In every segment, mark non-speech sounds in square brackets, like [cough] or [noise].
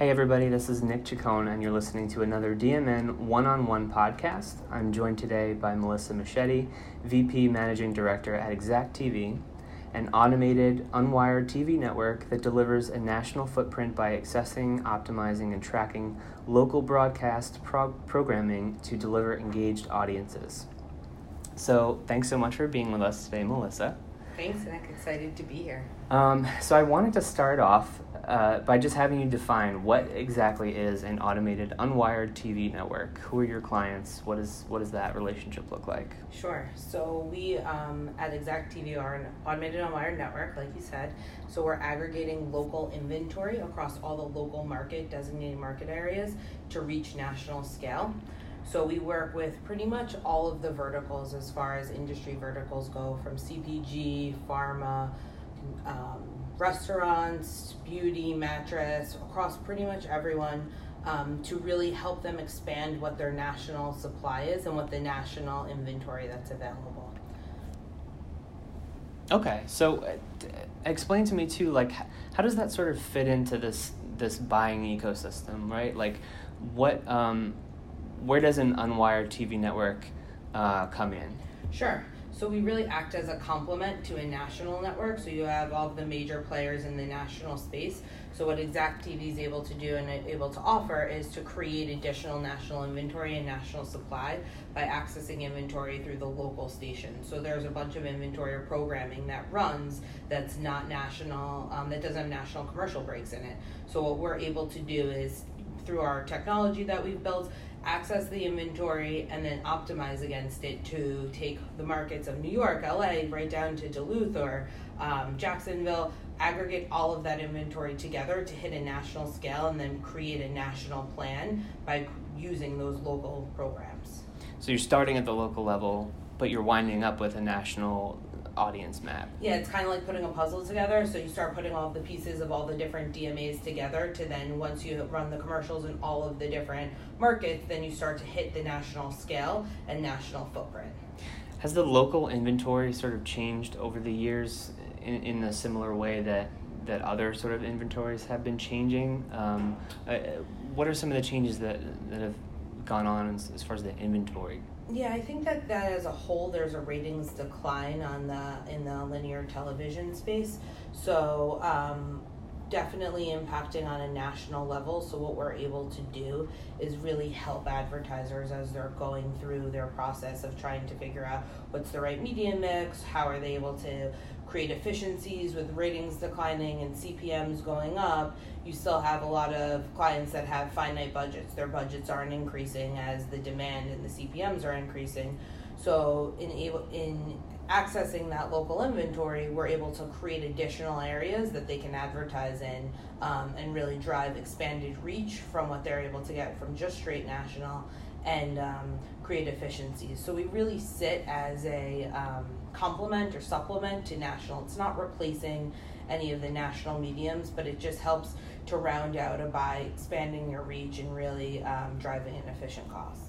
Hey, everybody, this is Nick Chacon, and you're listening to another DMN one on one podcast. I'm joined today by Melissa Machete, VP Managing Director at Exact TV, an automated, unwired TV network that delivers a national footprint by accessing, optimizing, and tracking local broadcast prog- programming to deliver engaged audiences. So, thanks so much for being with us today, Melissa. Thanks, Nick. Excited to be here. Um, so, I wanted to start off uh, by just having you define what exactly is an automated unwired TV network. Who are your clients? What is what does that relationship look like? Sure. So we um, at Exact TV are an automated unwired network, like you said. So we're aggregating local inventory across all the local market designated market areas to reach national scale. So we work with pretty much all of the verticals as far as industry verticals go, from CPG, pharma. Um, restaurants, beauty, mattress, across pretty much everyone um, to really help them expand what their national supply is and what the national inventory that's available. Okay, so uh, explain to me too, like how does that sort of fit into this this buying ecosystem, right? Like, what, um, where does an unwired TV network uh, come in? Sure. So we really act as a complement to a national network. So you have all of the major players in the national space. So what Exact TV is able to do and able to offer is to create additional national inventory and national supply by accessing inventory through the local station. So there's a bunch of inventory or programming that runs that's not national, um, that doesn't have national commercial breaks in it. So what we're able to do is through our technology that we've built access the inventory and then optimize against it to take the markets of New York, LA, right down to Duluth or um, Jacksonville, aggregate all of that inventory together to hit a national scale and then create a national plan by using those local programs. So you're starting at the local level, but you're winding up with a national audience map. Yeah, it's kind of like putting a puzzle together. So you start putting all the pieces of all the different DMAs together to then once you run the commercials in all of the different markets, then you start to hit the national scale and national footprint. Has the local inventory sort of changed over the years in, in a similar way that that other sort of inventories have been changing? Um, uh, what are some of the changes that that have gone on as, as far as the inventory yeah, I think that that as a whole, there's a ratings decline on the in the linear television space. So um, definitely impacting on a national level. So what we're able to do is really help advertisers as they're going through their process of trying to figure out what's the right media mix, how are they able to create efficiencies with ratings declining and CPMs going up, you still have a lot of clients that have finite budgets. Their budgets aren't increasing as the demand and the CPMs are increasing. So in able in accessing that local inventory, we're able to create additional areas that they can advertise in um, and really drive expanded reach from what they're able to get from just straight national and um, create efficiencies. So we really sit as a um, complement or supplement to national. It's not replacing any of the national mediums, but it just helps to round out a by expanding your reach and really um, driving an efficient cost.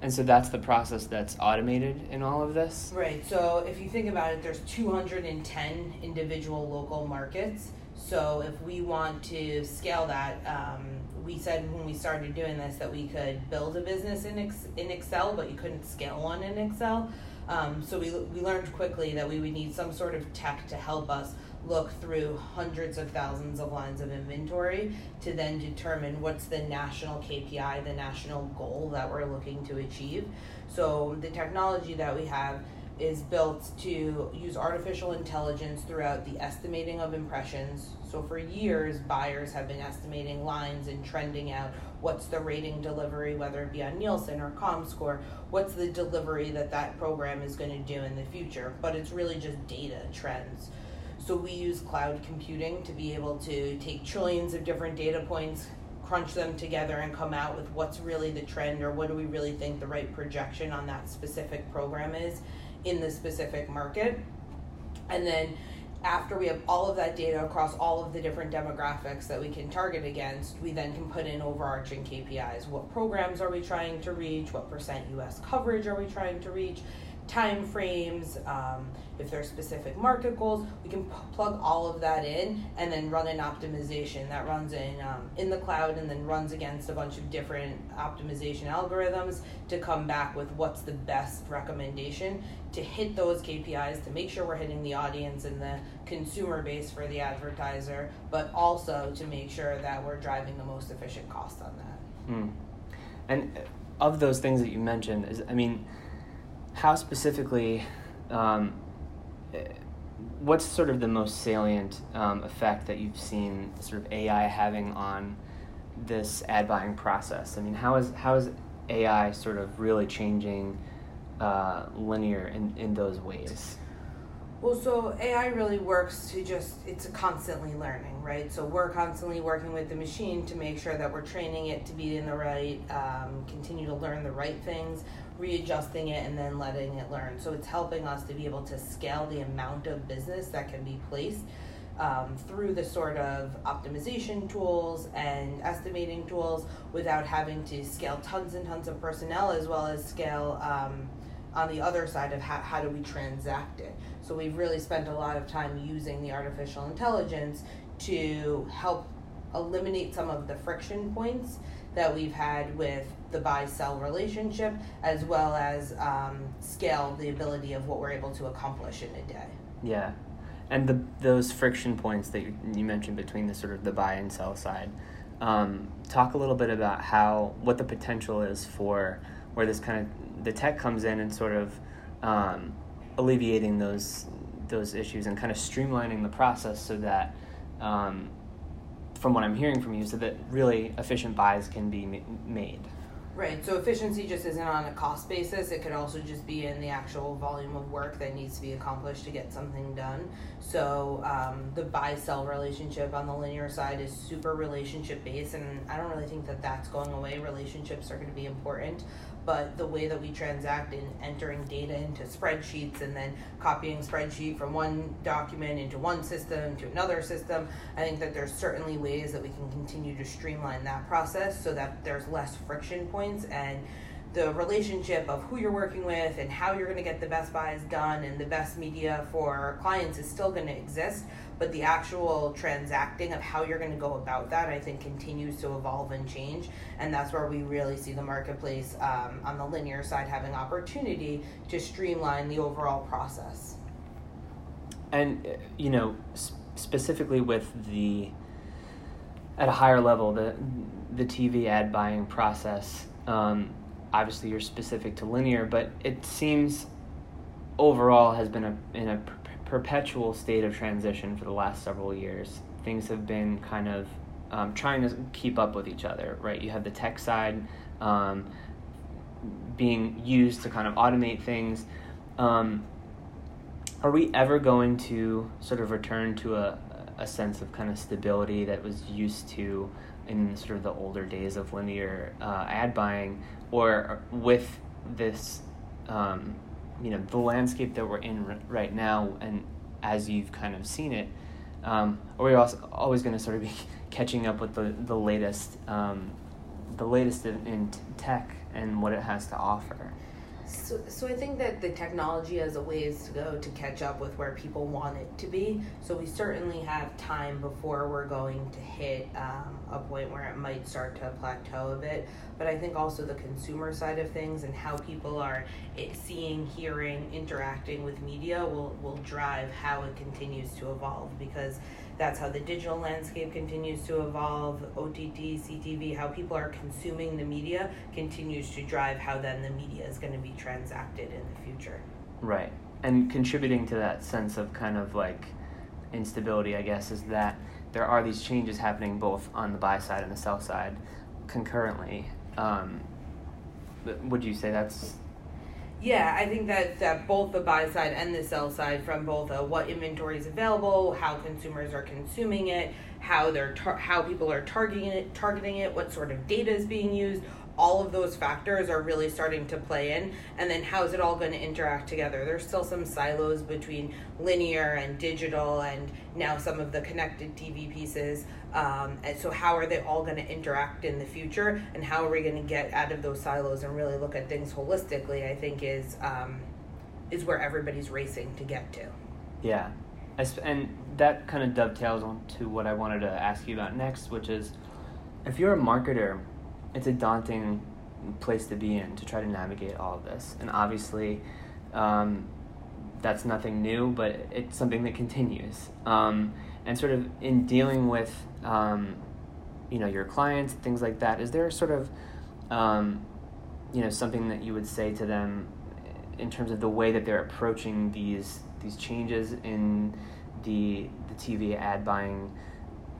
And so that's the process that's automated in all of this? Right. So if you think about it, there's 210 individual local markets. So if we want to scale that, um, we said when we started doing this that we could build a business in, Ex- in Excel, but you couldn't scale one in Excel. Um, so we, we learned quickly that we would need some sort of tech to help us look through hundreds of thousands of lines of inventory to then determine what's the national KPI, the national goal that we're looking to achieve. So the technology that we have is built to use artificial intelligence throughout the estimating of impressions. So for years, buyers have been estimating lines and trending out what's the rating delivery, whether it be on Nielsen or ComScore, what's the delivery that that program is going to do in the future. But it's really just data trends. So we use cloud computing to be able to take trillions of different data points, crunch them together, and come out with what's really the trend or what do we really think the right projection on that specific program is in the specific market. And then after we have all of that data across all of the different demographics that we can target against, we then can put in overarching KPIs. What programs are we trying to reach? What percent US coverage are we trying to reach? Time frames, um, if there's specific market goals, we can p- plug all of that in and then run an optimization that runs in um, in the cloud and then runs against a bunch of different optimization algorithms to come back with what's the best recommendation to hit those KPIs to make sure we're hitting the audience and the consumer base for the advertiser, but also to make sure that we're driving the most efficient cost on that. Mm. And of those things that you mentioned, is I mean, how specifically, um, what's sort of the most salient um, effect that you've seen sort of AI having on this ad buying process? I mean, how is how is AI sort of really changing uh, linear in, in those ways? Well, so AI really works to just, it's constantly learning, right? So we're constantly working with the machine to make sure that we're training it to be in the right, um, continue to learn the right things, readjusting it, and then letting it learn. So it's helping us to be able to scale the amount of business that can be placed. Um, through the sort of optimization tools and estimating tools without having to scale tons and tons of personnel as well as scale um, on the other side of how, how do we transact it. So we've really spent a lot of time using the artificial intelligence to help eliminate some of the friction points that we've had with the buy sell relationship, as well as um, scale the ability of what we're able to accomplish in a day. Yeah, and the those friction points that you, mentioned between the sort of the buy and sell side. Um, talk a little bit about how what the potential is for where this kind of the tech comes in and sort of um, alleviating those those issues and kind of streamlining the process so that um, from what I'm hearing from you, so that really efficient buys can be ma- made. Right. So efficiency just isn't on a cost basis. It could also just be in the actual volume of work that needs to be accomplished to get something done. So um, the buy sell relationship on the linear side is super relationship based, and I don't really think that that's going away. Relationships are going to be important but the way that we transact in entering data into spreadsheets and then copying spreadsheet from one document into one system to another system, I think that there's certainly ways that we can continue to streamline that process so that there's less friction points and the relationship of who you're working with and how you're going to get the best buys done and the best media for clients is still going to exist but the actual transacting of how you're going to go about that i think continues to evolve and change and that's where we really see the marketplace um, on the linear side having opportunity to streamline the overall process. And uh, you know specifically with the at a higher level the the tv ad buying process um, obviously you're specific to linear but it seems overall has been a, in a perpetual state of transition for the last several years. Things have been kind of um, trying to keep up with each other, right? You have the tech side um, being used to kind of automate things. Um, are we ever going to sort of return to a, a sense of kind of stability that was used to in sort of the older days of linear uh, ad buying, or with this um, you know the landscape that we're in r- right now, and as you've kind of seen it, um, are we also always going to sort of be [laughs] catching up with the the latest um, the latest in, in tech and what it has to offer? So, so I think that the technology has a ways to go to catch up with where people want it to be. So we certainly have time before we're going to hit um, a point where it might start to plateau a bit. But I think also the consumer side of things and how people are seeing, hearing, interacting with media will will drive how it continues to evolve because that's how the digital landscape continues to evolve. OTT, CTV, how people are consuming the media continues to drive how then the media is going to be transacted in the future. Right. And contributing to that sense of kind of like instability, I guess, is that there are these changes happening both on the buy side and the sell side concurrently. Um, would you say that's yeah, I think that, that both the buy side and the sell side, from both uh, what inventory is available, how consumers are consuming it, how they're tar- how people are targeting it, targeting it, what sort of data is being used, all of those factors are really starting to play in. And then how is it all going to interact together? There's still some silos between linear and digital and now some of the connected tv pieces. Um, and so how are they all going to interact in the future? And how are we going to get out of those silos and really look at things holistically i think is um, is where everybody's racing to get to. Yeah, and that kind of dovetails onto what I wanted to ask you about next, which is if you're a marketer, it's a daunting place to be in to try to navigate all of this. And obviously, um, that's nothing new, but it's something that continues. Um, and sort of in dealing with, um, you know, your clients, things like that, is there sort of, um, you know, something that you would say to them in terms of the way that they're approaching these these changes in the the TV ad buying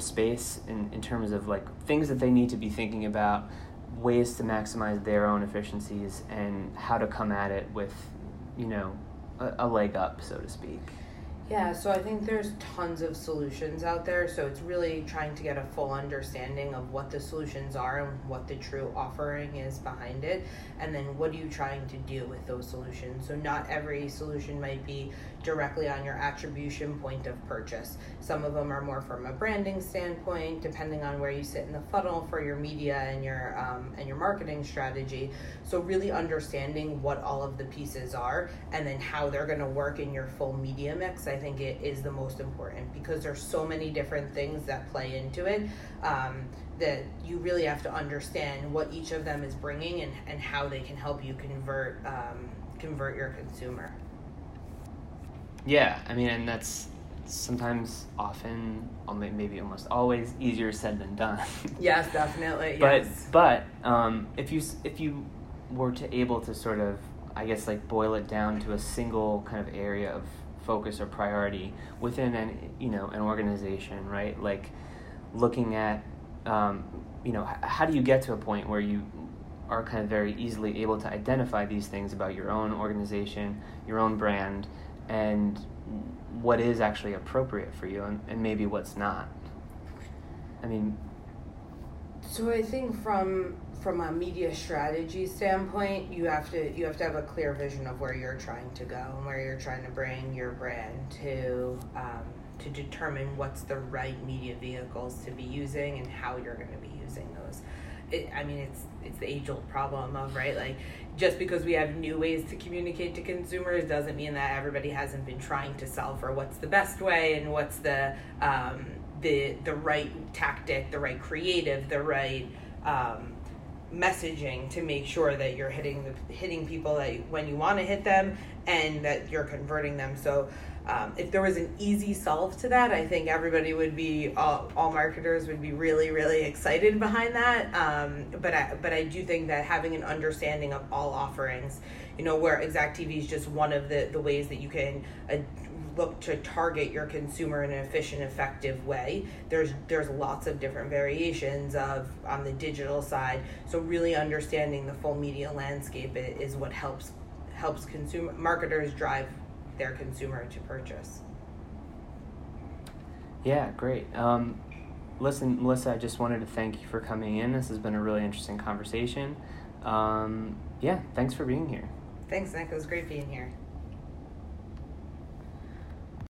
space in, in terms of like things that they need to be thinking about ways to maximize their own efficiencies and how to come at it with you know a, a leg up so to speak yeah, so I think there's tons of solutions out there. So it's really trying to get a full understanding of what the solutions are and what the true offering is behind it. And then what are you trying to do with those solutions? So not every solution might be directly on your attribution point of purchase. Some of them are more from a branding standpoint, depending on where you sit in the funnel for your media and your um, and your marketing strategy. So really understanding what all of the pieces are and then how they're going to work in your full media mix. I think it is the most important because there's so many different things that play into it. Um, that you really have to understand what each of them is bringing and, and how they can help you convert um, convert your consumer. Yeah, I mean, and that's sometimes, often, maybe almost always easier said than done. [laughs] yes, definitely. but yes. but um, if you if you were to able to sort of, I guess, like boil it down to a single kind of area of focus or priority within an you know an organization, right? Like looking at um, you know h- how do you get to a point where you are kind of very easily able to identify these things about your own organization, your own brand, and what is actually appropriate for you and, and maybe what's not. I mean, so I think from from a media strategy standpoint, you have to you have to have a clear vision of where you're trying to go and where you're trying to bring your brand to um, to determine what's the right media vehicles to be using and how you're going to be using those. It, I mean, it's it's the age old problem of right like just because we have new ways to communicate to consumers doesn't mean that everybody hasn't been trying to solve for what's the best way and what's the um, the the right tactic, the right creative, the right um, messaging to make sure that you're hitting the hitting people that when you want to hit them and that you're converting them. So um, if there was an easy solve to that, I think everybody would be all, all marketers would be really really excited behind that. Um, but I, but I do think that having an understanding of all offerings, you know, where Exact TV is just one of the the ways that you can. Uh, look to target your consumer in an efficient effective way there's there's lots of different variations of on the digital side so really understanding the full media landscape is what helps helps consumer marketers drive their consumer to purchase. Yeah, great. Um, listen, Melissa, I just wanted to thank you for coming in. This has been a really interesting conversation. Um, yeah, thanks for being here. Thanks, Nick. It was great being here.